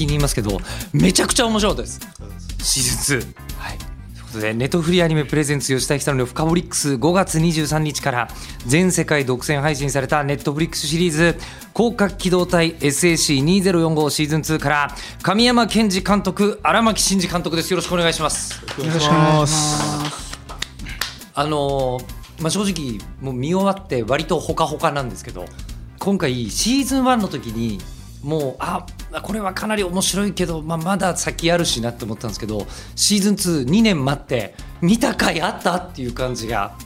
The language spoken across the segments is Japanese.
先に言いますけどめちゃくちゃ面白かったです。シーズン2はい。ということでネットフリーアニメプレゼンツ吉田久典のフカボリックス5月23日から全世界独占配信されたネットフリックスシリーズ広角機動隊 SAC2045 シーズン2から神山健二監督荒牧真二監督です。よろしくお願いします。よろしくお願いします。あのーまあ、正直もう見終わって割とほかほかなんですけど今回シーズン1の時にもうあこれはかなり面白いけど、まあ、まだ先あるしなって思ったんですけどシーズン22年待って見た回あったっていう感じが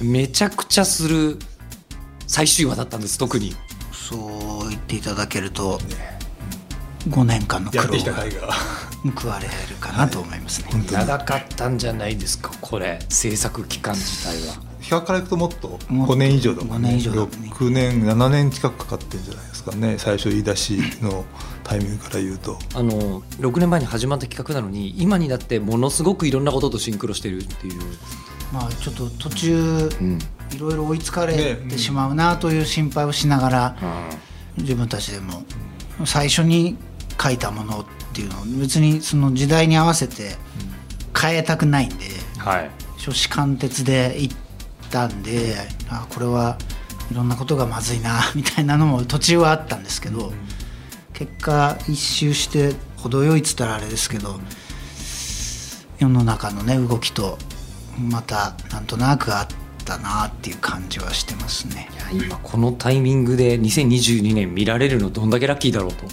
めちゃくちゃする最終話だったんです特に。そう言っていただけると5年間の苦労が。報われるかなと思いますね、はい、長かったんじゃないですかこれ。制作期間自体は。比較からいくともっと5年以上だもんね。年6年7年近くかかってるんじゃないですかね。最初言い出しのタイミングから言うと。あの6年前に始まった企画なのに今になってものすごくいろんなこととシンクロしてるっていう。まあちょっと途中、いろいろ追いつかれてしまうなという心配をしながら、自分たちでも最初に書いたものっていうのを別にその時代に合わせて変えたくないんで、はい、初子貫徹でいったんであこれはいろんなことがまずいな みたいなのも途中はあったんですけど、うん、結果一周して程よいっつったらあれですけど世の中のね動きとまたなんとなくあったなっていう感じはしてますね。今このタイミングで2022年見られるのどんだけラッキーだろうと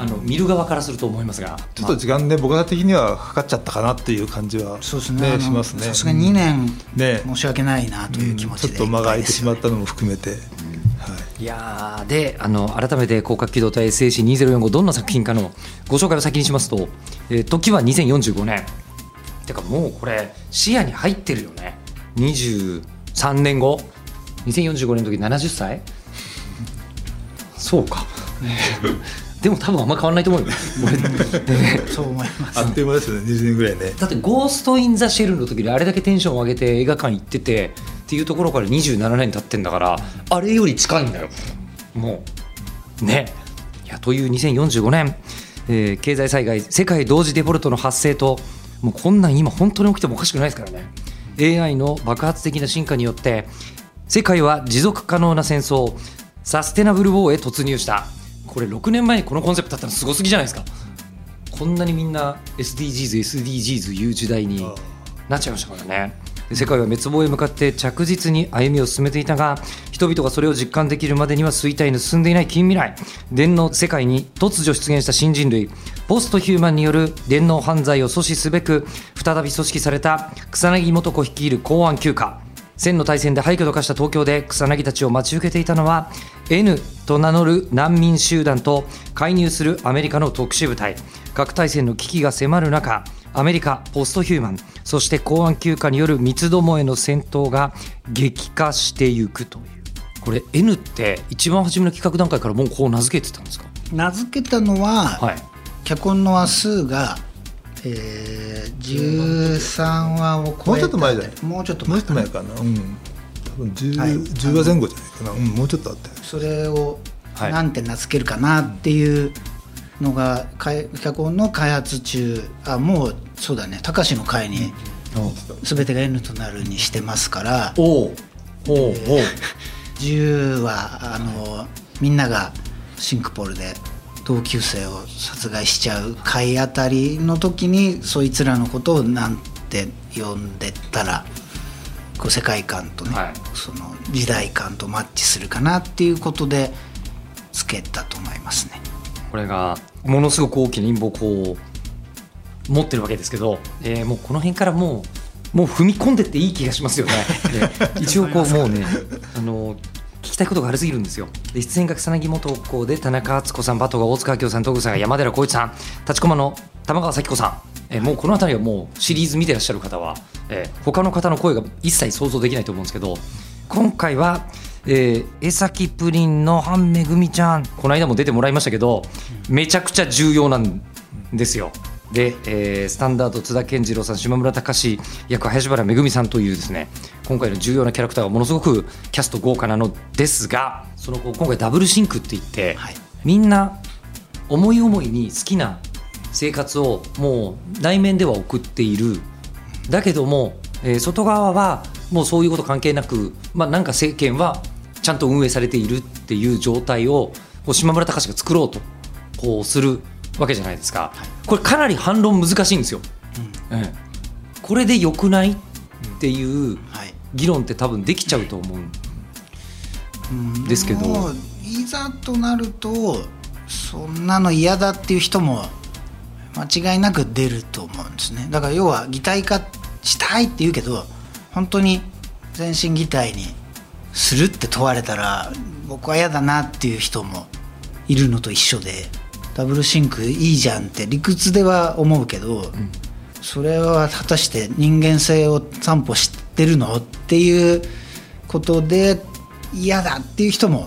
あの見る側からすると思いますが。ちょっと時間ね、僕ら的にはかかっちゃったかなっていう感じは、そうですね。しますね。さすがに2年、ね、申し訳ないなという気持ちで、ちょっと間が空いてしまったのも含めて。い。やであの改めて広角機動隊 SAC2045 どんな作品かのご紹介を先にしますと、えー、時は2045年。てかもうこれ視野に入ってるよね。23年後。2045年の時70歳。そうか でも多分あんま変わらないと思うよ。そう思います。あっという間ですよね。20年ぐらいね。だって「ゴースト・イン・ザ・シェル」の時にあれだけテンションを上げて映画館行っててっていうところから27年経ってんだからあれより近いんだよ。もう。ね。いやという2045年、えー、経済災害世界同時デフォルトの発生ともうこんなん今本当に起きてもおかしくないですからね。AI の爆発的な進化によって世界は持続可能な戦争サステナブルウォーへ突入したこれ6年前にこのコンセプトだったのすごすぎじゃないですか。こんなにみんな SDGs、SDGs 言う時代になっちゃいましたからね。世界は滅亡へ向かって着実に歩みを進めていたが人々がそれを実感できるまでには衰退の進んでいない近未来。電脳世界に突如出現した新人類。ポストヒューマンによる電脳犯罪を阻止すべく再び組織された草薙素子率いる公安休暇千の大戦で廃墟と化した東京で草薙たちを待ち受けていたのは N と名乗る難民集団と介入するアメリカの特殊部隊。核大戦の危機が迫る中アメリカポストヒューマンそして公安休暇による三つどもえの戦闘が激化していくという。これ N って一番初めの企画段階からもうこう名付けてたんですか？名付けたのは、はい、脚本の話数がえー、13話を超えもうちょっと前だよもうちょっと前かな。うん。多分 10,、はい、10話前後じゃないかな、うん、もうちょっとあったよ。それをなんて名付けるかなっていうのが脚本の開発中。あもうそうだね。高志の会に全てが N となるにしてますから。おおおお10話あのみんながシンクポールで同級生を殺害しちゃう回あたりの時にそいつらのことをなんて呼んでたらこう世界観とね、はい、その時代感とマッチするかなっていうことでつけたと思いますね。これがものすごく大きな陰謀を持ってるわけですけど、えー、もうこの辺からもうもう踏み込んでっていい気がしますよね。一応こうもうねあの聞きたいことがありすぎるんですよ。で出演が草薙元子で田中敦子さんバトが大塚明夫さん東口さんが山寺宏一さん立ちこまの玉川咲子さん。えもうこの辺りはもうシリーズ見てらっしゃる方は、えー他の方の声が一切想像できないと思うんですけど今回は、えー江崎プリンの半めぐみちゃん。この間も出てもらいましたけどめちゃくちゃ重要なんですよ。で、えースタンダード津田健次郎さん島村隆史役林原めぐみさんというですね今回の重要なキャラクターがものすごくキャスト豪華なのですがその後今回ダブルシンクって言って、はい。みんな思い思いに好きな生活をもう内面では送っている。だけども、えー外側はもうそういうこと関係なく、まあ、なんか政権はちゃんと運営されているっていう状態をこう島村隆史が作ろうとこうするわけじゃないですか、これかなり反論難しいんですよ。ええ。これで良くないっていうはい議論って多分できちゃうと思ううんですけど。もういざとなるとそんなの嫌だっていう人も間違いなく出ると思うんですね。だから要は擬態化したいって言うけど本当に全身擬態にするって問われたら僕は嫌だなっていう人もいるのと一緒でダブルシンクいいじゃんって理屈では思うけど、それは果たして人間性を散歩してるのっていうことで嫌だっていう人も。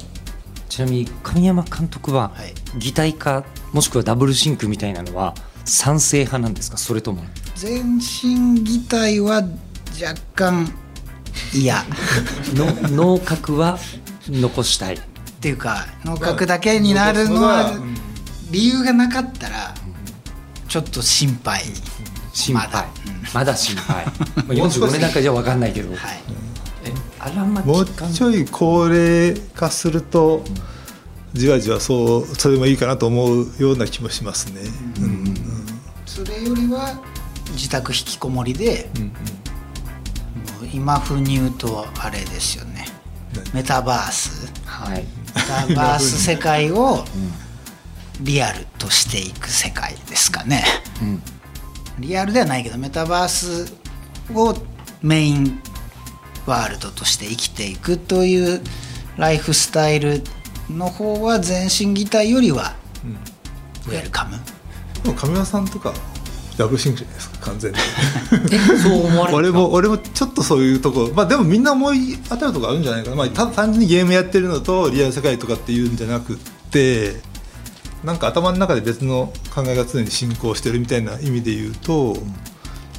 ちなみに神山監督ははい。擬態化もしくはダブルシンクみたいなのは賛成派なんですか？それとも。全身擬態は若干嫌。っ の脳核は残したい。ていうか脳核だけになるのはうん理由がなかったらちょっと心配。心配。まだ。まだ心配。まあ45年なんかじゃ分かんないけど、はい。えあらまもうちょい高齢化すると、じわじわそうそれもいいかなと思うような気もしますね。うん。うんそれよりは自宅引きこもりでうんうんもう今風に言うとあれですよね。メタバース。はい、メタバース世界をリアルとしていく世界ですかね。うん。リアルではないけどメタバースをメインワールドとして生きていくというライフスタイルの方は全身擬態よりはウェルカム。でも神谷さんとかダブルシンクじゃないですか完全に。えそう思われる俺も俺もちょっとそういうとこ。まあでもみんな思い当たるとこあるんじゃないかな、まあ、た単純にゲームやってるのとリアル世界とかっていうんじゃなくってなんか頭の中で別の考えが常に進行してるみたいな意味で言うと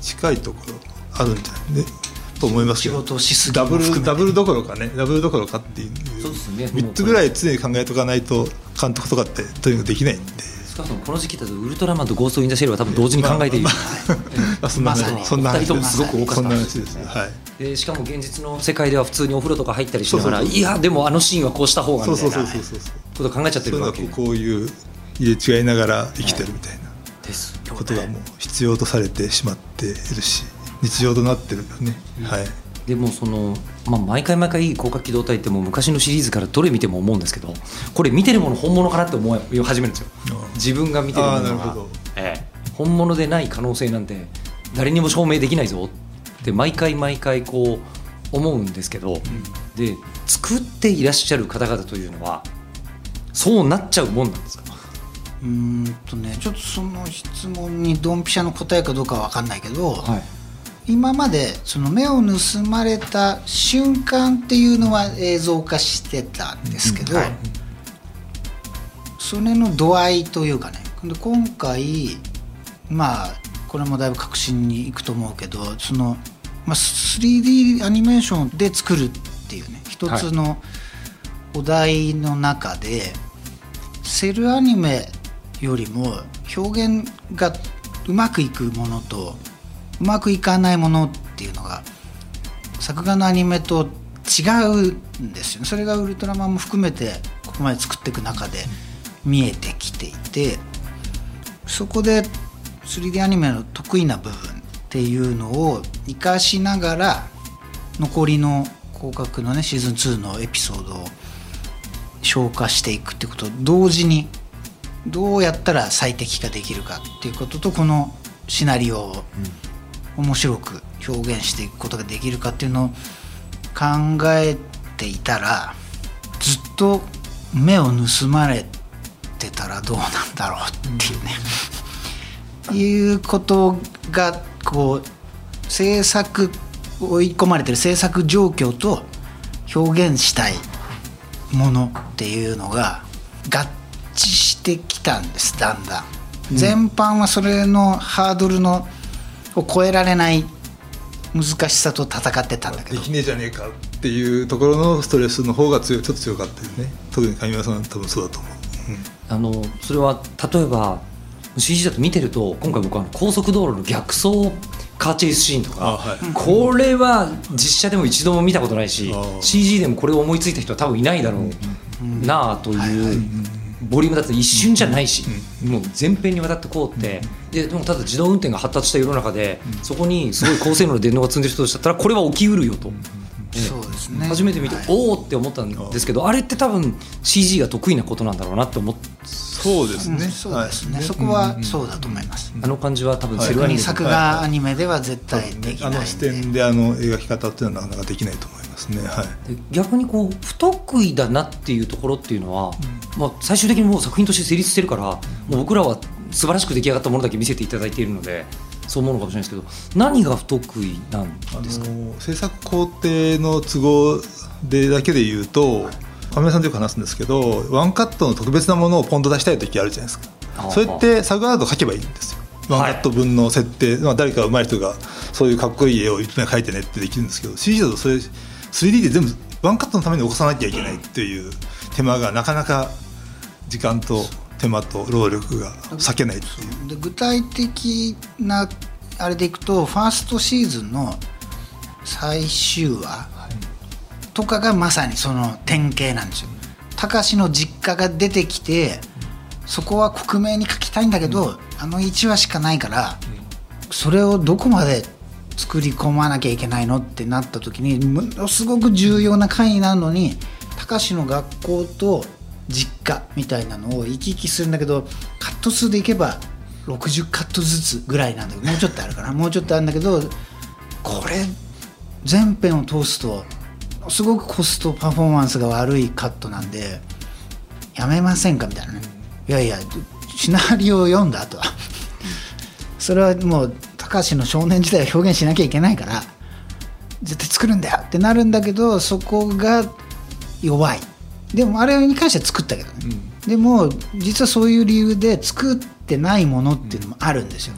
近いところあるんじゃない？ねと思いますけど。ダブルダブルどころかね。ダブルどころかっていう。そうですね。3つぐらい常に考えとかないと監督とかってとにかくできないんで。少なくともこの時期だとウルトラマンとゴースト・イン・ザ・シェルは多分同時に考えている、あそんな話そんな人ともすごく多かった。話です。ねはい。でしかも現実の世界では普通にお風呂とか入ったりしながらいやでもあのシーンはこうした方がみたいうなことを考えちゃってるわけ。こういう入れ違いながら生きてるみたいなです。よことがもう必要とされてしまっているし日常となってるよね、はい。でもその、まあ、毎回毎回広角機動隊ってもう昔のシリーズからどれ見ても思うんですけどこれ見てるもの本物かなって思い始めるんですよ。自分が見てるものが本物でない可能性なんて誰にも証明できないぞ。って毎回毎回こう思うんですけど、で作っていらっしゃる方々というのはそうなっちゃうもんなんですか？うーんとねちょっとその質問にドンピシャの答えかどうかは分かんないけど、はい。今までその目を盗まれた瞬間っていうのは映像化してたんですけど、うんはい。それの度合いというかね。で今回まあこれもだいぶ革新にいくと思うけどその、まあ、3D アニメーションで作るっていうね一つのお題の中で、セルアニメよりも表現がうまくいくものとうまくいかないものっていうのが作画のアニメと違うんですよね。それがウルトラマンも含めてここまで作っていく中で見えてきていてそこで 3D アニメの得意な部分っていうのを生かしながら残りの広角のねシーズン2のエピソードを消化していくってことを同時にどうやったら最適化できるかっていうこととこのシナリオを面白く表現していくことができるかっていうのを考えていたらずっと目を盗まれてたらどうなんだろうっていうね、うん、いうことがこう制作追い込まれてる制作状況と表現したいものっていうのが合致してきたんですだんだん、うん、全般はそれのハードルのを超えられない難しさと戦ってたんだけど。できねえじゃねえかっていうところのストレスの方が強いちょっと強かったよね。特に上村さん多分そうだと思う、うん、あのそれは例えば CG だと見てると今回僕は高速道路の逆走カーチェイスシーンとか、はい、これは実写でも一度も見たことないし CG でもこれを思いついた人は多分いないだろうなあというボリュームだって一瞬じゃないし、もう全編にわたってこうって、ででもただ自動運転が発達した世の中で、そこにすごい高性能の電脳が積んでる人としたらこれは起きうるよと。そうですね、初めて見て、おおって思ったんですけどあれって多分 CG が得意なことなんだろうなって思ってそうですね、そうですね、そこはそうだと思います、あの感じは多分セルアニメ作画アニメでは絶対できないあの視点であの描き方っていうのはなかなかできないと思いますね、はい、逆にこう不得意だなっていうところっていうのは、まあ、最終的にもう作品として成立してるからもう僕らは素晴らしく出来上がったものだけ見せていただいているのでそう思うのかもしれないですけど何が不得意なんですか？制作工程の都合でだけで言うと亀山さんとよく話すんですけどワンカットの特別なものをポンと出したい時あるじゃないですか。それってサグワード書けばいいんですよ。ワンカット分の設定、はい、まあ、誰か上手い人がそういうかっこいい絵を一枚描いてねってできるんですけど CG だとそれ 3D で全部ワンカットのために起こさなきゃいけないっていう手間がなかなか時間と手間と労力が避けないっていう。で具体的なあれでいくとファーストシーズンの最終話とかがまさにその典型なんですよ。高志の実家が出てきてそこは克明に書きたいんだけど、あの1話しかないからそれをどこまで作り込まなきゃいけないのってなった時にものすごく重要な回になるのに高志の学校と実家みたいなのを行き来するんだけどカット数でいけば60カットずつぐらいなんだけどもうちょっとあるかな。もうちょっとあるんだけどこれ全編を通すとすごくコストパフォーマンスが悪いカットなんでやめませんかみたいなね。いやいやシナリオを読んだ後は。それはもう高橋の少年時代を表現しなきゃいけないから絶対作るんだよってなるんだけどそこが弱い。でもあれに関しては作ったけどね、うん、でも実はそういう理由で作ってないものっていうのもあるんですよ。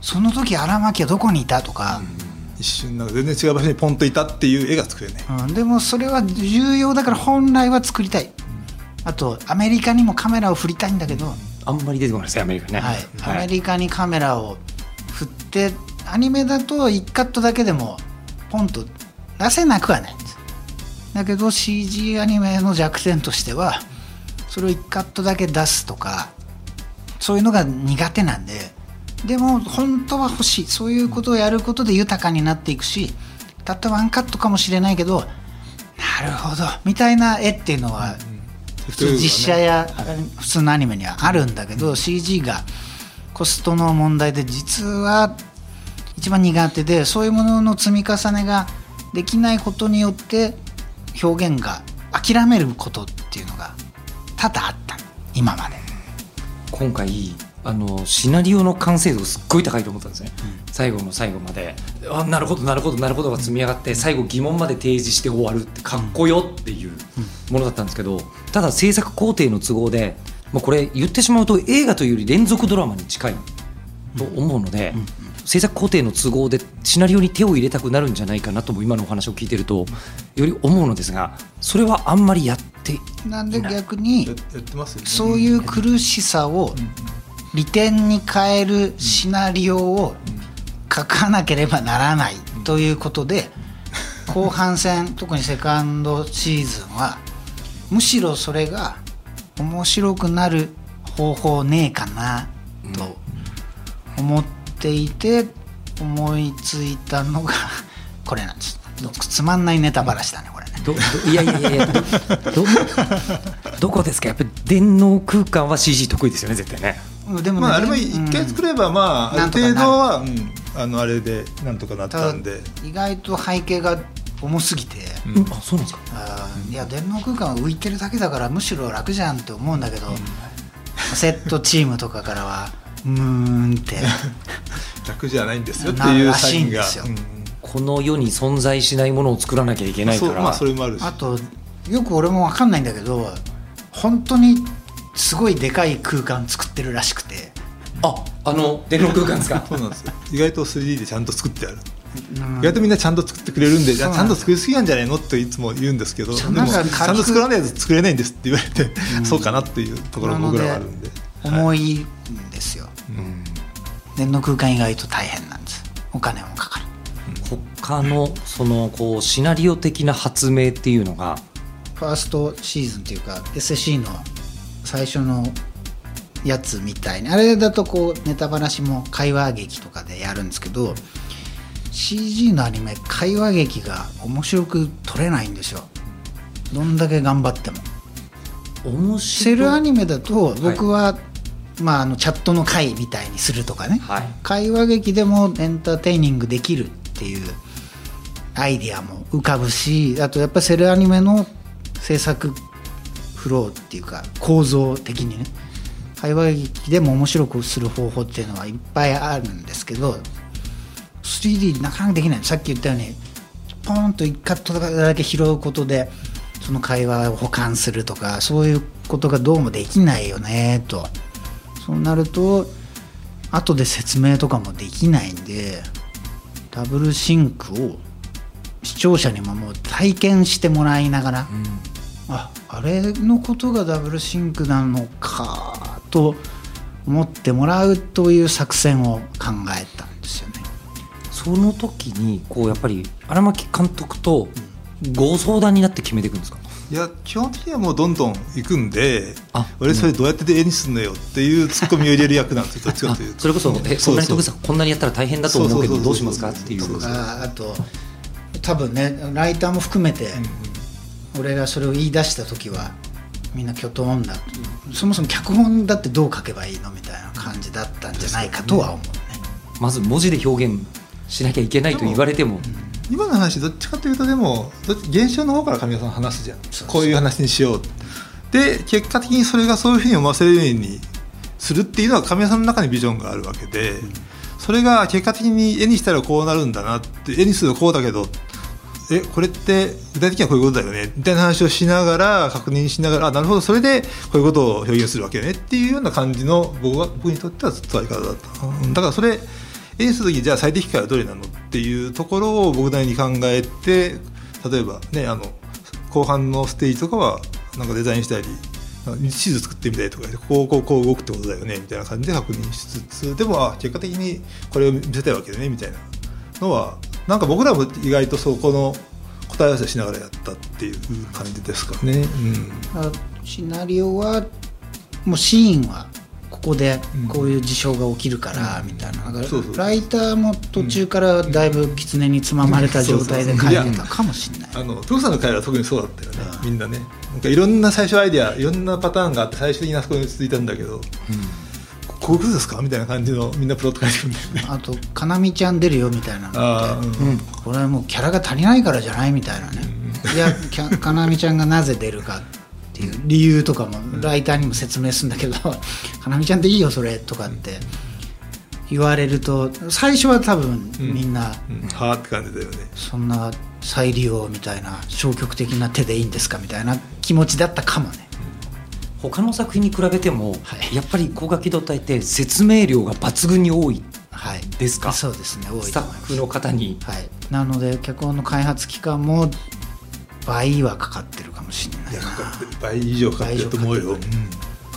その時荒牧はどこにいたとか、うん、一瞬なんか全然違う場所にポンといたっていう絵が作れない、うん、でもそれは重要だから本来は作りたい。あとアメリカにもカメラを振りたいんだけど、あんまり出てこないですアメリカね、はい、アメリカにカメラを振ってアニメだと1カットだけでもポンと出せなくはない。んですだけど CG アニメの弱点としてはそれを1カットだけ出すとかそういうのが苦手なんででも本当は欲しい。そういうことをやることで豊かになっていくしたったワンカットかもしれないけどなるほど。みたいな絵っていうのは普通実写や普通のアニメにはあるんだけど CG がコストの問題で実は一番苦手でそういうものの積み重ねができないことによって表現が諦めることっていうのが多々あった今まで。今回あのシナリオの完成度すっごい高いと思ったんですね、うん、最後の最後まで。あなるほどなるほどなるほどが積み上がって最後疑問まで提示して終わるってかっこよっていうものだったんですけどただ制作工程の都合で、まあ、これ言ってしまうと映画というより連続ドラマに近いと思うので、うんうん。制作工程の都合でシナリオに手を入れたくなるんじゃないかなとも今のお話を聞いてるとより思うのですがそれはあんまりやってなんで逆にそういう苦しさを利点に変えるシナリオを書かなければならないということで 後半戦特にセカンドシーズンはむしろそれが面白くなる方法ねえかなと思って。ていて思いついたのが これなんです。つまんないネタばらしだねこれね。どいやいやいやどどこですか？やっぱり電脳空間は CG 得意ですよね絶対ね。でも、ね、まあ、あれも一回作れば、まあ、ある程度は、うん、あのあれでなんとかなったんで。意外と背景が重すぎて、うん、あそうなんですか？あいや電脳空間は浮いてるだけだからむしろ楽じゃんって思うんだけど、セットチームとかからはうーんって。楽じゃないんですよっていうサインが、うん、この世に存在しないものを作らなきゃいけないから、まあ、それもあるし。あとよく俺も分かんないんだけど本当にすごいでかい空間作ってるらしくて。ああの電脳空間ですか？そうなんですよ。意外と 3D でちゃんと作ってある意外とみんなちゃんと作ってくれるんで、ちゃんと作りすぎなんじゃないのっていつも言うんですけど、でもちゃんと作らないと作れないんですって言われて、そうかなっていうところが僕らはあるんで。重いんですよ、電脳空間意外と大変なんです。お金もかかる。他のそのこうシナリオ的な発明っていうのが？ファーストシーズンっていうか SSC の最初のやつみたいにあれだとこうネタ話も会話劇とかでやるんですけど CG のアニメ会話劇が面白く撮れないんですよ。どんだけ頑張っても。面白セルアニメだと僕は、はい、まあ、あのチャットの会みたいにするとかね、はい、会話劇でもエンターテイニングできるっていうアイディアも浮かぶしあとやっぱセルアニメの制作フローっていうか構造的にね。会話劇でも面白くする方法っていうのはいっぱいあるんですけど 3D なかなかできないさっき言ったようにポンと1カットだけ拾うことでその会話を保管するとかそういうことがどうもできないよねと。そうなると後で説明とかもできないんでダブルシンクを視聴者にももう体験してもらいながら、うん、ああれのことがダブルシンクなのかと思ってもらうという作戦を考えた。その時にこうやっぱり荒牧監督とご相談になって決めていくんですか？いや基本的にはもうどんどん行くんで俺それどうやって絵にすんのよっていうツッコミを入れる役なんですよ どっちかというと。それこそえそんなに徳さんこんなにやったら大変だと思うけどどうしますかっていうあと多分ねライターも含めて、俺がそれを言い出した時はみんなきょとんだそもそも脚本だってどう書けばいいのみたいな感じだったんじゃないかとは思うね。まず文字で表現しなきゃいけないと言われても。今の話どっちかというとでも現象の方から神谷さん話すじゃん。こういう話にしよう。で結果的にそれがそういうふうに思わせるようにするっていうのは神谷さんの中にビジョンがあるわけで、それが結果的に絵にしたらこうなるんだなって絵にするとこうだけどえこれって具体的にはこういうことだよねみたいな話をしながら確認しながらあなるほどそれでこういうことを表現するわけよねっていうような感じの僕は僕にとっては伝え方だった、だからそれ絵にする時じゃあ最適解はどれなのっていうところを僕なりに考えて例えばねあの後半のステージとかはなんかデザインしたり地図作ってみたりとかこうこうこう動くってことだよねみたいな感じで確認しつつでもあ結果的にこれを見せたいわけだねみたいなのはなんか僕らも意外とそこの答え合わせしながらやったっていう感じですかね。うん、シナリオはもうシーンはこでこういう事象が起きるからみたいな。だからライターも途中からだいぶ狐につままれた状態で書いてたかもしれない。あの徳さんの会は特にそうだったよね。みんなね。なんかいろんな最初アイデアいろんなパターンがあって最終的にあそこに続いたんだけど、こういうことですか？みたいな感じのみんなプロット書いてるんだよね。あと「かなみちゃん出るよ」みたいなのって、うん、これはもうキャラが足りないからじゃない？みたいなね、いや かなみちゃんがなぜ出るか。ってっていう理由とかもライターにも説明するんだけど「かなみちゃんでいいよそれ」とかって言われると最初は多分みんな、はあって感じだよねそんな再利用みたいな消極的な手でいいんですかみたいな気持ちだったかもね他の作品に比べても、やっぱり高画機動隊って説明量が抜群に多いですか、そうですね多いスタッフの方に、はい、なので脚本の開発期間も倍はかかってるかもしれない倍以上かかってると思うよ、うん、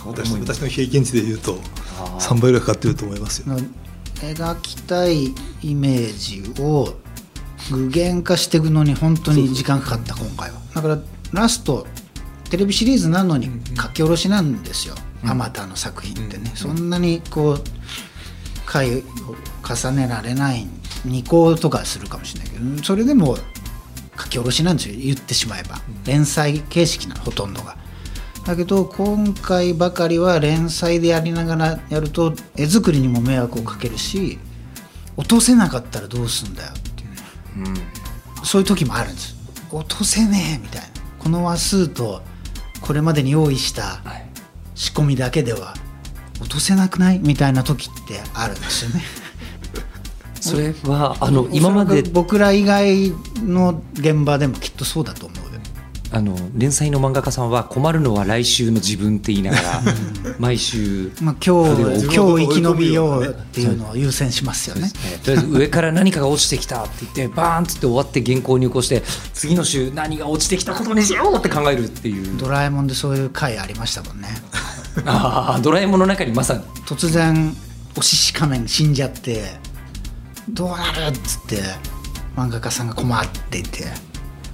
私私の経験値でいうと3倍ぐらいかかってると思いますよ。描きたいイメージを具現化していくのに本当に時間かかった今回は。だからラストテレビシリーズなのに書き下ろしなんですよ。あまたの作品ってね、そんなにこう回を重ねられない2個とかするかもしれないけどそれでも書き下ろしなんですよ言ってしまえば連載形式なほとんどが。だけど今回ばかりは連載でやりながらやると絵作りにも迷惑をかけるし落とせなかったらどうすんだよっていうね、うん、そういう時もあるんです。落とせねえみたいな。この話数とこれまでに用意した仕込みだけでは落とせなくないみたいな時ってあるんですよね。それはあの今まで僕ら以外の現場でもきっとそうだと思うあの連載の漫画家さんは困るのは来週の自分って言いながら毎週、まあ、今日今日生き延びようっていうのを優先しますよね、ね、とりあえず上から何かが落ちてきたって言ってバーンっつって終わって原稿入稿して次の週何が落ちてきたことにしようって考えるっていう。ドラえもんでそういう回ありましたもんね。ああドラえもんの中にまさに。突然お獅子仮面死んじゃってどうなるっつって漫画家さんが困っていて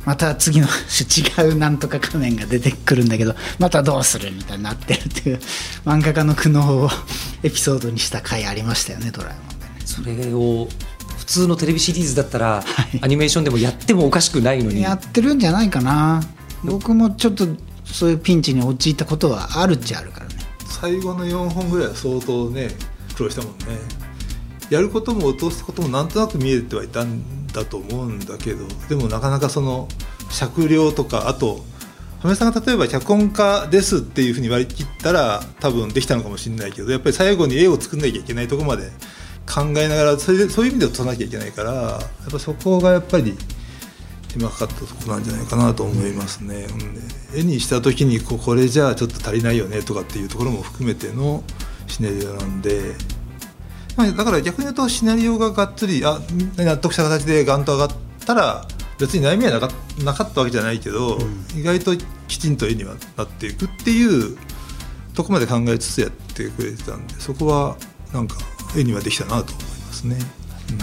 また次の違うなんとか仮面が出てくるんだけどまたどうするみたいになってるっていう漫画家の苦悩を エピソードにした回ありましたよねドラえもんでね。それを普通のテレビシリーズだったら、アニメーションでもやってもおかしくないのに。やってるんじゃないかな。僕もちょっとそういうピンチに陥ったことはあるっちゃあるからね。最後の4本ぐらいは相当ね苦労したもんねやることも落とすこともなんとなく見えてはいたんだと思うんだけどでもなかなかその酌量とかあと羽生さんが例えば脚本家ですっていうふうに割り切ったら多分できたのかもしれないけどやっぱり最後に絵を作んなきゃいけないとこまで考えながらそれでそういう意味で落とさなきゃいけないからやっぱそこがやっぱり手間かかったとこなんじゃないかなと思いますね。うん、絵にした時にここれじゃあちょっと足りないよねとかっていうところも含めてのシナリオなんでまあ、だから逆に言うとシナリオががっつりあ納得した形でガンと上がったら別に悩みはなかなかったわけじゃないけど、うん、意外ときちんと絵にはなっていくっていうとこまで考えつつやってくれてたんでそこはなんか絵にはできたなと思いますね。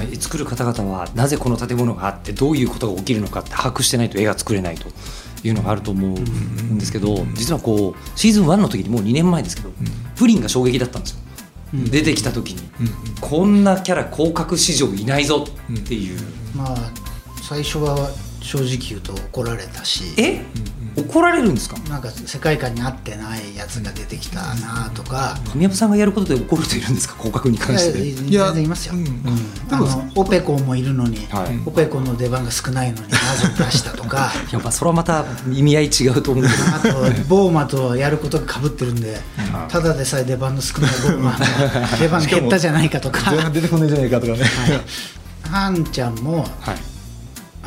うん、作る方々はなぜこの建物があってどういうことが起きるのかって把握してないと絵が作れないというのがあると思うんですけど実はこうシーズン1の時にもう2年前ですけどプリンが衝撃だったんですよ。出てきた時に、こんなキャラ広角史上いないぞっていう、まあ最初は正直言うと怒られたし。え、怒られるんですか？なんか世界観に合ってないやつが出てきたなとか。神山さんがやることで怒る人いるんですか？広角に関して。いや全然いますよ、うん。うん、あのオペコもいるのに、はい、オペコの出番が少ないのになぜ出したとか。やっぱそれはまた意味合い違うと思う。んですあとボーマとやることがかぶってるんで、ただでさえ出番の少ないボーマ出番減ったじゃないかとか。出てこないじゃないかとかね、はい、ハンちゃんも、はい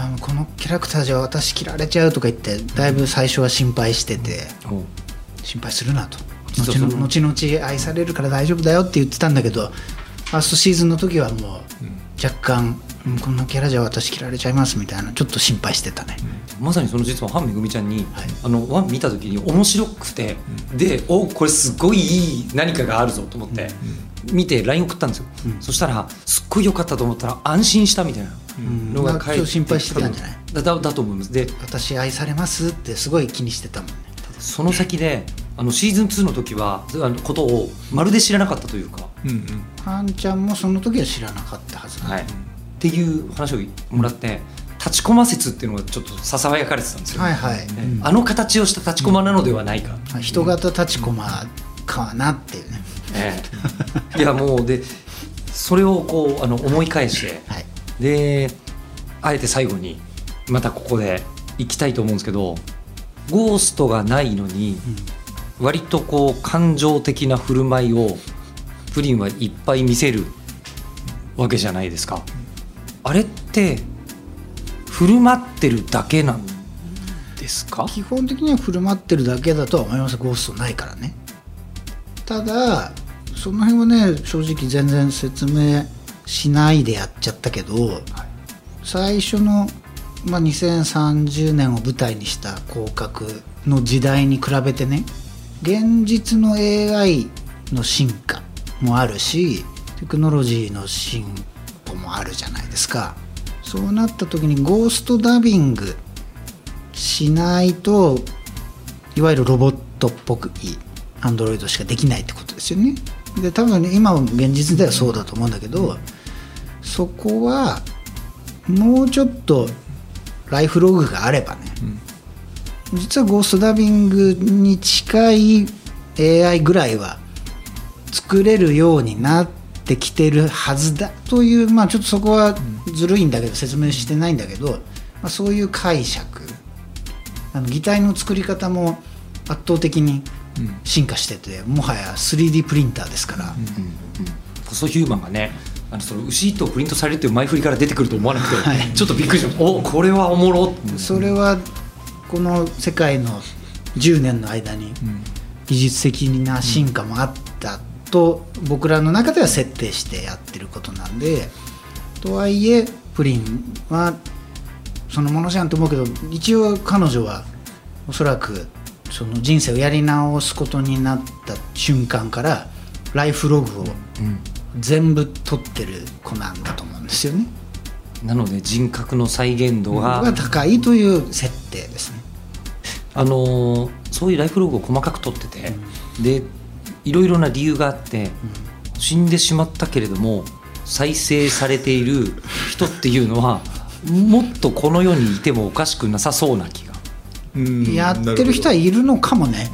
あのこのキャラクターじゃ私切られちゃうとか言ってだいぶ最初は心配してて、心配するなと。後々後々愛されるから大丈夫だよって言ってたんだけどファーストシーズンの時はもう若干、うん、こんなキャラじゃ私切られちゃいますみたいなちょっと心配してたね、うん、まさにその実はハンめぐみちゃんに、はい、あのワン見た時に面白くて、うん、でおこれすごいいい何かがあるぞと思って、見て LINE 送ったんですよ、そしたらすっごい良かったと思ったら安心したみたいなのが書いて、心配してたんじゃない？だだだと思います。で私愛されますってすごい気にしてたもんね。その先であのシーズン2の時はあのことをまるで知らなかったというか、うんうん、はんちゃんもその時は知らなかったはず、はい、っていう話をもらって、立ちこま説っていうのがちょっとささやかれてたんですよ、はいはい、あの形をした立ちこまなのではないか、うん、人型立ちこまかなっていうね、ええ、いやもうでそれをこうあの思い返して、はい、であえて最後にまたここで行きたいと思うんですけどゴーストがないのに、割とこう感情的な振る舞いをプリンはいっぱい見せるわけじゃないですか。あれって振る舞ってるだけなんですか？基本的には振る舞ってるだけだとは思います。ゴーストないからね。ただその辺はね正直全然説明しないでやっちゃったけど、はい、最初の、まあ、2030年を舞台にした広角の時代に比べてね現実の AI の進化もあるしテクノロジーの進歩もあるじゃないですか。そうなった時にゴーストダビングしないといわゆるロボットっぽくいいアンドロイドしかできないってことですよね。で多分、ね、今現実ではそうだと思うんだけどそこはもうちょっとライフログがあればね、うん、実はゴーストダビングに近い AI ぐらいは作れるようになってきてるはずだ。というまあちょっとそこはずるいんだけど説明してないんだけど、まあ、そういう解釈。あの擬態の作り方も圧倒的に進化しててもはや 3D プリンターですから、ポストヒューマンがねあのその牛とプリントされるっていう前振りから出てくると思わなくて、はい。ちょっとびっくりしました。おこれはおもろそれはこの世界の10年の間に技術的な進化もあったと僕らの中では設定してやってることなんでとはいえプリンはそのものじゃんと思うけど一応彼女はおそらくその人生をやり直すことになった瞬間からライフログを全部取ってる子なんだと思うんですよね。なので人格の再現度が、が高いという設定ですね。あのーそういうライフログを細かく取ってて、でいろいろな理由があって、死んでしまったけれども再生されている人っていうのはもっとこの世にいてもおかしくなさそうな気が。うんやってる人はいるのかもね。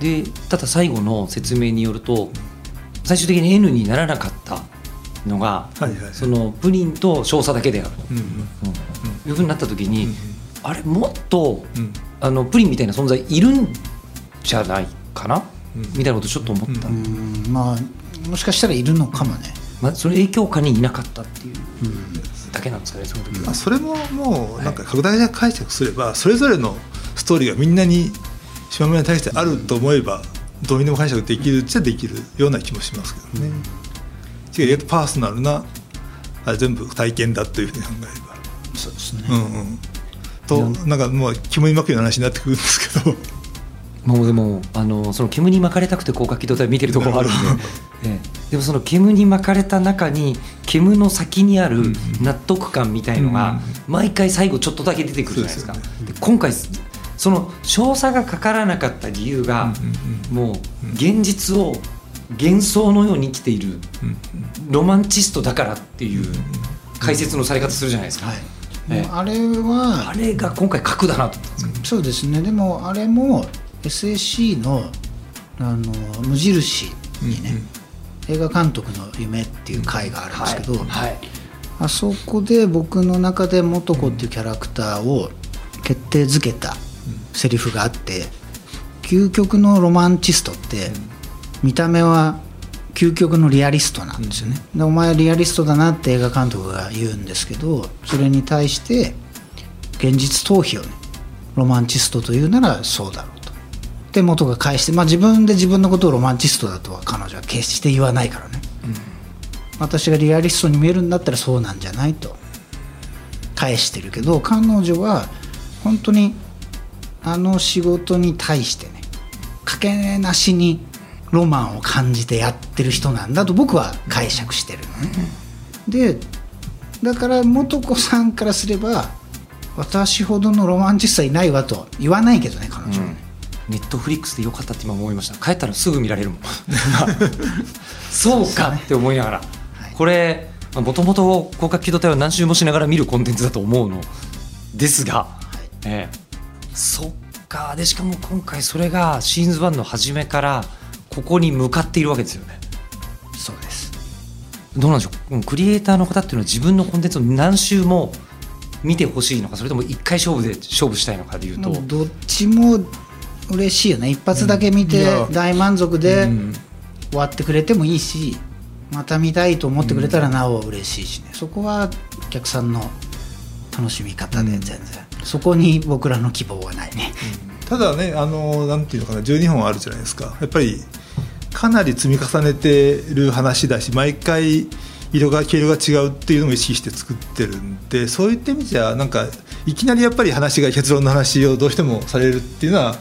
でただ最後の説明によると最終的に N にならなかったのが、はいはい。はいそのプリンと少佐だけであると、うんうんうんいうふうになった時に、うんあれもっとうん。あのプリンみたいな存在いるんじゃないかな、うん。みたいなことちょっと思った、うんまあもしかしたらいるのかもね。まあ、その影響下にいなかったっていうだけなんですかねその時は。まあ、それももうなんか拡大解釈すればそれぞれのストーリーがみんなに島村に対してあると思えばどうにでも解釈できるっちゃできるような気もしますけどね。違う意外とパーソナルなあ全部体験だというふうに考えれば。そうですね。うんうん、となんかもう煙巻くような話になってくるんですけど。もうでもあのその煙に巻かれたくて広角機動隊を見てるところもあるんで、ええ。でもその煙に巻かれた中に煙の先にある納得感みたいのが毎回最後ちょっとだけ出てくるじゃないですか。今回その少佐がかからなかった理由が、もう現実を幻想のように生きているロマンチストだからっていう解説のされ方するじゃないですか。あれはあれが今回核だなと思ったんです。けどそうですね。でもあれも SAC のあの無印にね、映画監督の夢っていう回があるんですけど、はい。はい。あそこで僕の中で素子っていうキャラクターを決定づけたセリフがあって究極のロマンチストって見た目は究極のリアリストなんですよね、でお前リアリストだなって映画監督が言うんですけどそれに対して現実逃避をねロマンチストというならそうだろうと。で元が返して、まあ、自分で自分のことをロマンチストだとは彼女は決して言わないからね、私がリアリストに見えるんだったらそうなんじゃないと。返してるけど彼女は本当にあの仕事に対してねかけなしにロマンを感じてやってる人なんだと僕は解釈してるのね。でだから素子さんからすれば私ほどのロマンチストはいないわと言わないけどね彼女はね、ネットフリックスでよかったって今思いました。帰ったらすぐ見られるもん。そうかって思いながら、はい。これもともと広角機動隊は何周もしながら見るコンテンツだと思うのですが、ええそっか。でしかも今回それがシーズン1の初めからここに向かっているわけですよね。そうです。どうなんでしょう？うんクリエイターの方っていうのは自分のコンテンツを何周も見てほしいのかそれとも一回勝負で勝負したいのかでいうと、どっちも嬉しいよね。一発だけ見て大満足でうん。終わってくれてもいいしまた見たいと思ってくれたらなお嬉しいしね。そこはお客さんの楽しみ方で全然、そこに僕らの希望はないね、ただねあのなんていうのかな12本あるじゃないですか。やっぱりかなり積み重ねてる話だし毎回色が毛色が違うっていうのも意識して作ってるんでそういった意味じゃなんかいきなりやっぱり話が結論の話をどうしてもされるっていうのは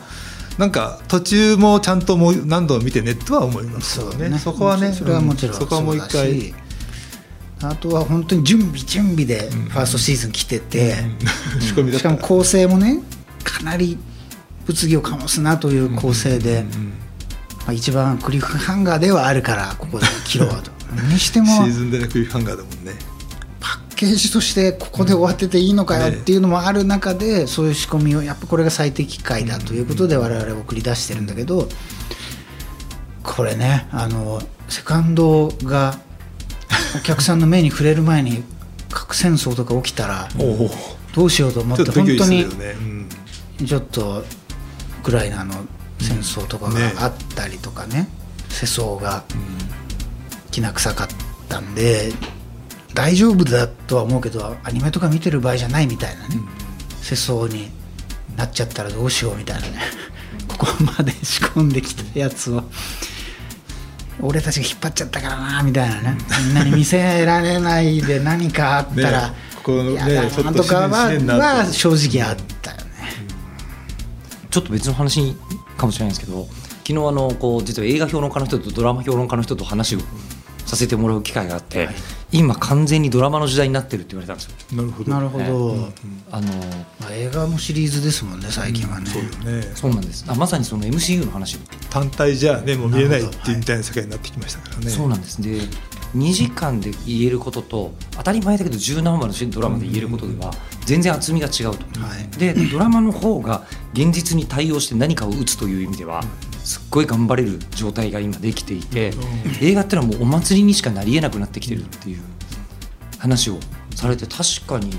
なんか途中もちゃんともう何度も見てねとは思いますよね。そこはねそれはもちろんそこはもう一回あとは本当に準備準備でファーストシーズン来てて、仕込みだった。しからも構成もねかなり物議を醸すなという構成で、まあ、一番クリフハンガーではあるからここで切ろうと。にしてもシーズンでねクリフハンガーだもんね。パッケージとしてここで終わってていいのかよっていうのもある中でそういう仕込みをやっぱこれが最適解だということで我々送り出してるんだけどこれねあのセカンドがお客さんの目に触れる前に核戦争とか起きたらどうしようと思って本当にちょっとウクライナの戦争とかがあったりとかね,、世相がきな臭かったんで大丈夫だとは思うけどアニメとか見てる場合じゃないみたいなね、世相になっちゃったらどうしようみたいなね。ここまで仕込んできたやつを俺たちが引っ張っちゃったからなみたいなね。みんなに見せられないで何かあったら、ねここのねちょっとかは正直あったよね。ちょっと別の話かもしれないんですけど昨日あのこう実は映画評論家の人とドラマ評論家の人と話をさせてもらう機会があって、今完全にドラマの時代になってるって言われたんですよ。なるほど。なるほど、あのまあ、映画もシリーズですもんね最近はね、そうだね。そうなんです。あまさにその MCU の話。単体じゃねもう見えないっていうみたいな世界になってきましたからね。そうなんです。で2時間で言えることと当たり前だけど十何話のドラマで言えることでは全然厚みが違うと、はい。でドラマの方が現実に対応して何かを打つという意味ではすっごい頑張れる状態が今できていて映画ってのはもうお祭りにしかなりえなくなってきてるっていう話をされて確かに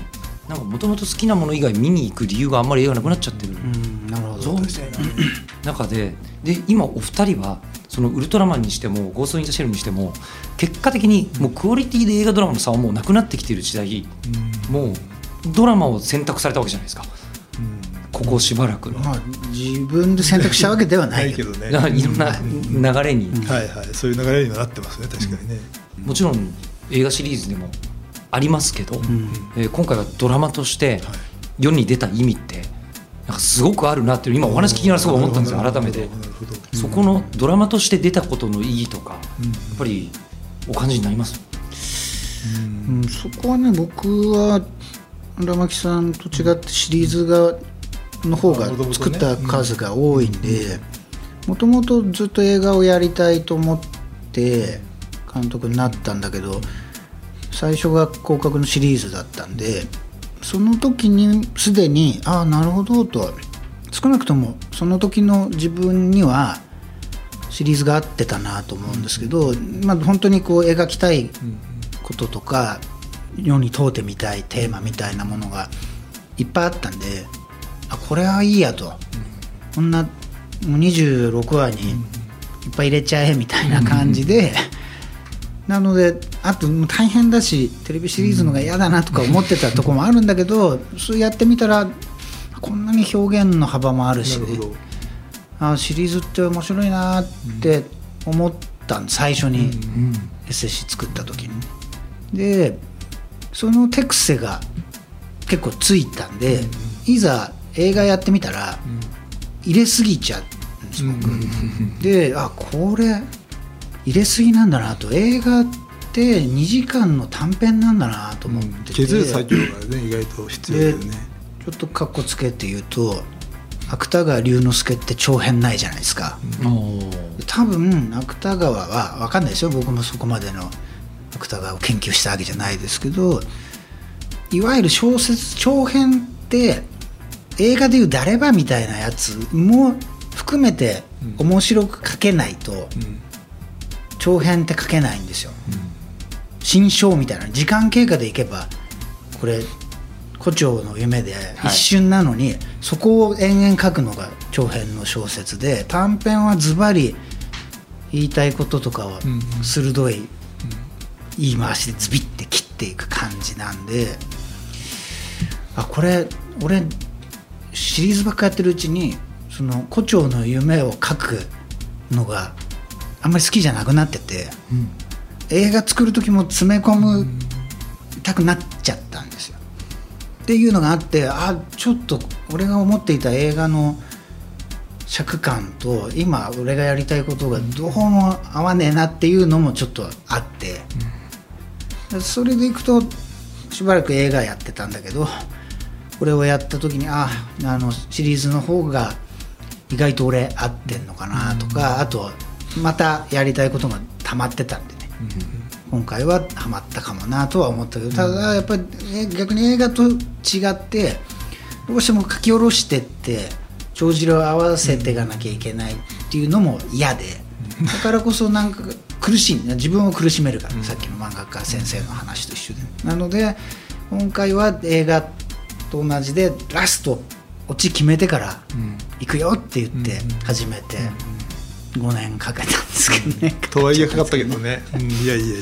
なんかもともと好きなもの以外見に行く理由があんまり映画なくなっちゃってる。うん。なるほど。ぞみたいな中でで今お二人はそのウルトラマンにしてもゴースト・イン・ザ・シェルにしても結果的にもうクオリティで映画ドラマの差はもうなくなってきている時代もうドラマを選択されたわけじゃないですかここしばらくの。まあ自分で選択したわけではなないいけどね。いろんな流れに、はいはい。そういう流れにはなってますね確かにね。もちろん映画シリーズでもありますけど、ん。えー今回はドラマとして世に出た意味ってなんかすごくあるなっていう今お話聞きながらすごい思ったんですよ改めて。なるほどそこのドラマとして出たことの意義とか、うん。やっぱりお感じになります？うん、そこはね僕は荒牧さんと違ってシリーズがの方が作った数が多いんでもともとずっと映画をやりたいと思って監督になったんだけど最初が広角のシリーズだったんでその時にすでにああなるほどと。少なくともその時の自分にはシリーズが合ってたなと思うんですけど、まあ、本当にこう描きたいこととか世に問うてみたいテーマみたいなものがいっぱいあったんであこれはいいやと、こんなもう26話にいっぱい入れちゃえみたいな感じで、なのであと大変だしテレビシリーズのが嫌だなとか思ってたとこもあるんだけど、そうやってみたらこんなに表現の幅もあるし。ねあシリーズって面白いなって思ったん最初に SSC 作った時に。でその手癖が結構ついたんで、いざ映画やってみたら入れすぎちゃうんです僕、であこれ入れすぎなんだなと。映画って2時間の短編なんだなと思ってて、削る作業がね意外と必要だよね。ちょっとかっこつけて言うと芥川龍之介って長編ないじゃないですか、多分芥川は分かんないですよ。僕もそこまでの芥川を研究したわけじゃないですけどいわゆる小説長編って映画でいう誰ばみたいなやつも含めて面白く書けないと長編って書けないんですよ、新章みたいな。時間経過でいけばこれ胡蝶の夢で一瞬なのに、そこを延々書くのが長編の小説で短編はズバリ言いたいこととかをうん鋭い言い回しでズビって切っていく感じなんであこれ俺シリーズばっかやってるうちにその胡蝶の夢を書くのがあんまり好きじゃなくなってて、映画作る時も詰め込むたくなっちゃったんですよ。っていうのがあってあちょっと俺が思っていた映画の尺感と今俺がやりたいことがどうも合わねえなっていうのもちょっとあって、それでいくとしばらく映画やってたんだけどこれをやった時にああのシリーズの方が意外と俺合ってんのかなとか、あとまたやりたいことが溜まってたんでね、今回はハマったかもなとは思ったけどただやっぱりえ逆に映画と違ってどうしても書き下ろしてって帳尻を合わせていかなきゃいけないっていうのも嫌でだからこそなんか苦しい自分を苦しめるから、さっきの漫画家先生の話と一緒で。なので今回は映画と同じでラストオチ決めてから行くよって言って始めて5年かけたんですけどね、とはいえかかったけどね、うん、いやいやいや。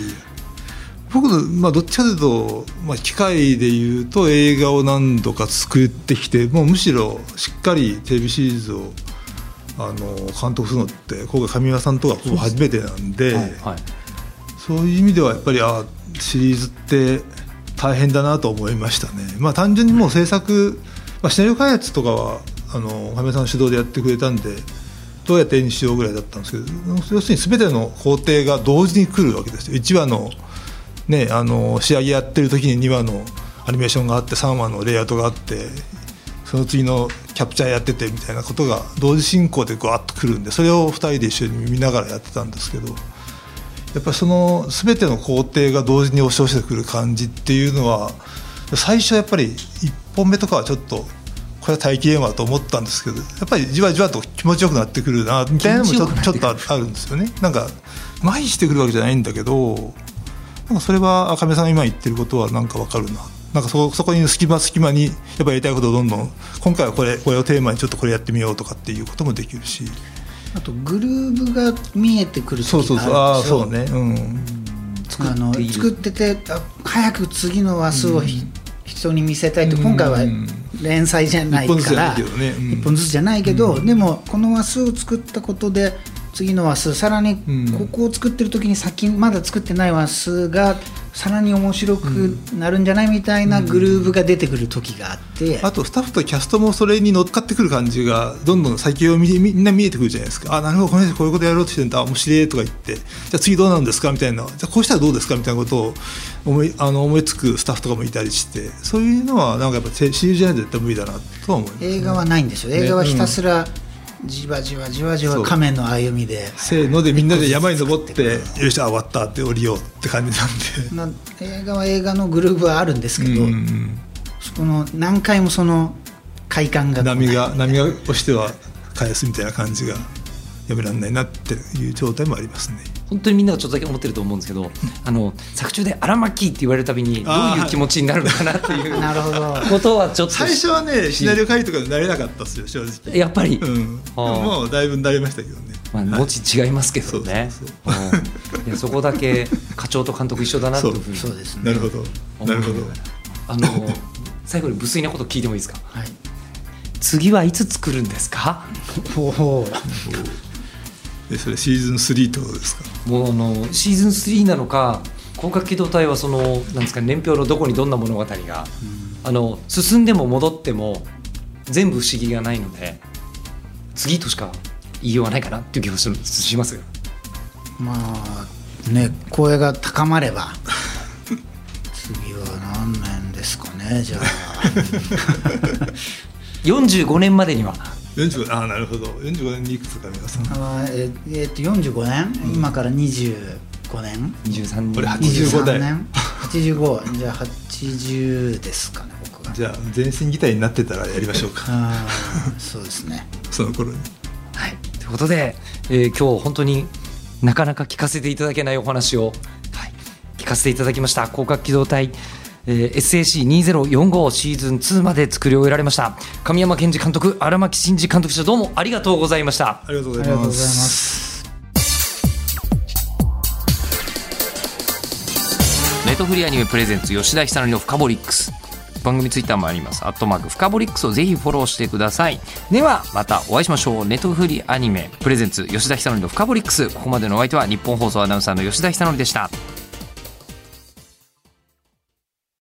僕の、まあ、どっちかというと、まあ、機械でいうと映画を何度か作ってきてもうむしろしっかりテレビシリーズをあの監督するのって今回神山さんとかほぼ初めてなんで、はいはい、そういう意味ではやっぱりあシリーズって大変だなと思いましたね。まあ、単純にもう制作、まあ、シナリオ開発とかはあの亀さん主導でやってくれたんでどうやって絵にしようぐらいだったんですけど要するに全ての工程が同時に来るわけですよ1話の,、ね、あの仕上げやってる時に2話のアニメーションがあって3話のレイアウトがあってその次のキャプチャーやっててみたいなことが同時進行でぐわっとくるんでそれを2人で一緒に見ながらやってたんですけどやっぱりその全ての工程が同時に押し寄せてくる感じっていうのは最初やっぱり1本目とかはちょっとこれは待機電話と思ったんですけどやっぱりじわじわと気持ちよくなってくるなみたいなのもちょちょっとあるんですよね。なんか麻痺してくるわけじゃないんだけどなんかそれは赤目さんが今言ってることはなんかわかるな。なんかそそこに隙間隙間にやっぱりやりたいことをどんどん今回はこれこれをテーマにちょっとこれやってみようとかっていうこともできるしあとグルーブが見えてくるそうそうそう。ああそうね。うん。あの作ってて早く次の話数を、うん、人に見せたいと今回は連載じゃないから。一本ずつじゃないけど、でもこの話数を作ったことで次の話数さらにここを作ってる時に先まだ作ってない話数がさらに面白くなるんじゃないみたいなグルーブが出てくる時があって、あとスタッフとキャストもそれに乗っかってくる感じがどんどん先をみみんな見えてくるじゃないですか。あなるほどこの人こういうことやろうとしてるんだ。面白いとか言って。じゃあ次どうなんですか？みたいな。じゃあこうしたらどうですか？みたいなことを思いあの思いつくスタッフとかもいたりして。そういうのはなんかやっぱ CG じゃないと絶対無理だなとは思います、ね、映画はないんですよ。映画はひたすら、じわじわじわじわ仮面の歩みで。せーのでみんなで山に登ってよし終わったって降りようって感じなんで。映画は映画のグループはあるんですけど、そこの何回もその快感が波が波が押しては返すみたいな感じがやめられないなっていう状態もありますね。本当にみんながちょっとだけ思ってると思うんですけど、あの作中で荒巻って言われるたびにどういう気持ちになるのかなっていう なるほど。ことはちょっと最初はねシナリオ書いとかでなれなかったですよ正直。やっぱり、うん、もうだいぶなりましたけどね。まあ、文字違いますけどね、そそこだけ課長と監督一緒だなというふうにそう。です、ね、なるほど。なるほど。あの 最後に無粋なこと聞いてもいいですか、はい、次はいつ作るんですか？おおえそれシーズン3ってことですか？もうあのシーズン3なのか広角機動隊はそのなんですか年表のどこにどんな物語が、うん、あの進んでも戻っても全部不思議がないので次としか言いようがないかなっていう気がします。まあね声が高まれば 次は何年ですかねじゃあ。45年までには45ああなるほど。45年にいくつか皆さん。あええー、っと45年、うん、今から25年。23年。これ85代。年85じゃあ80ですかね僕が。じゃあ全身擬態になってたらやりましょうか。あそうですね。その頃に。はい。ということで、えー、今日本当になかなか聞かせていただけないお話を、はい、聞かせていただきました。広角機動隊えー、SAC2045 シーズン2まで作り終えられました。神山健二監督荒牧真二監督どうもありがとうございました。ありがとうございます。ネットフリアニメプレゼンツ吉田久典のフカボリックス。番組ツイッターもあります。アットマークフカボリックスをぜひフォローしてください。ではまたお会いしましょう。ネットフリアニメプレゼンツ吉田久典のフカボリックス。ここまでのお相手は日本放送アナウンサーの吉田久典でした。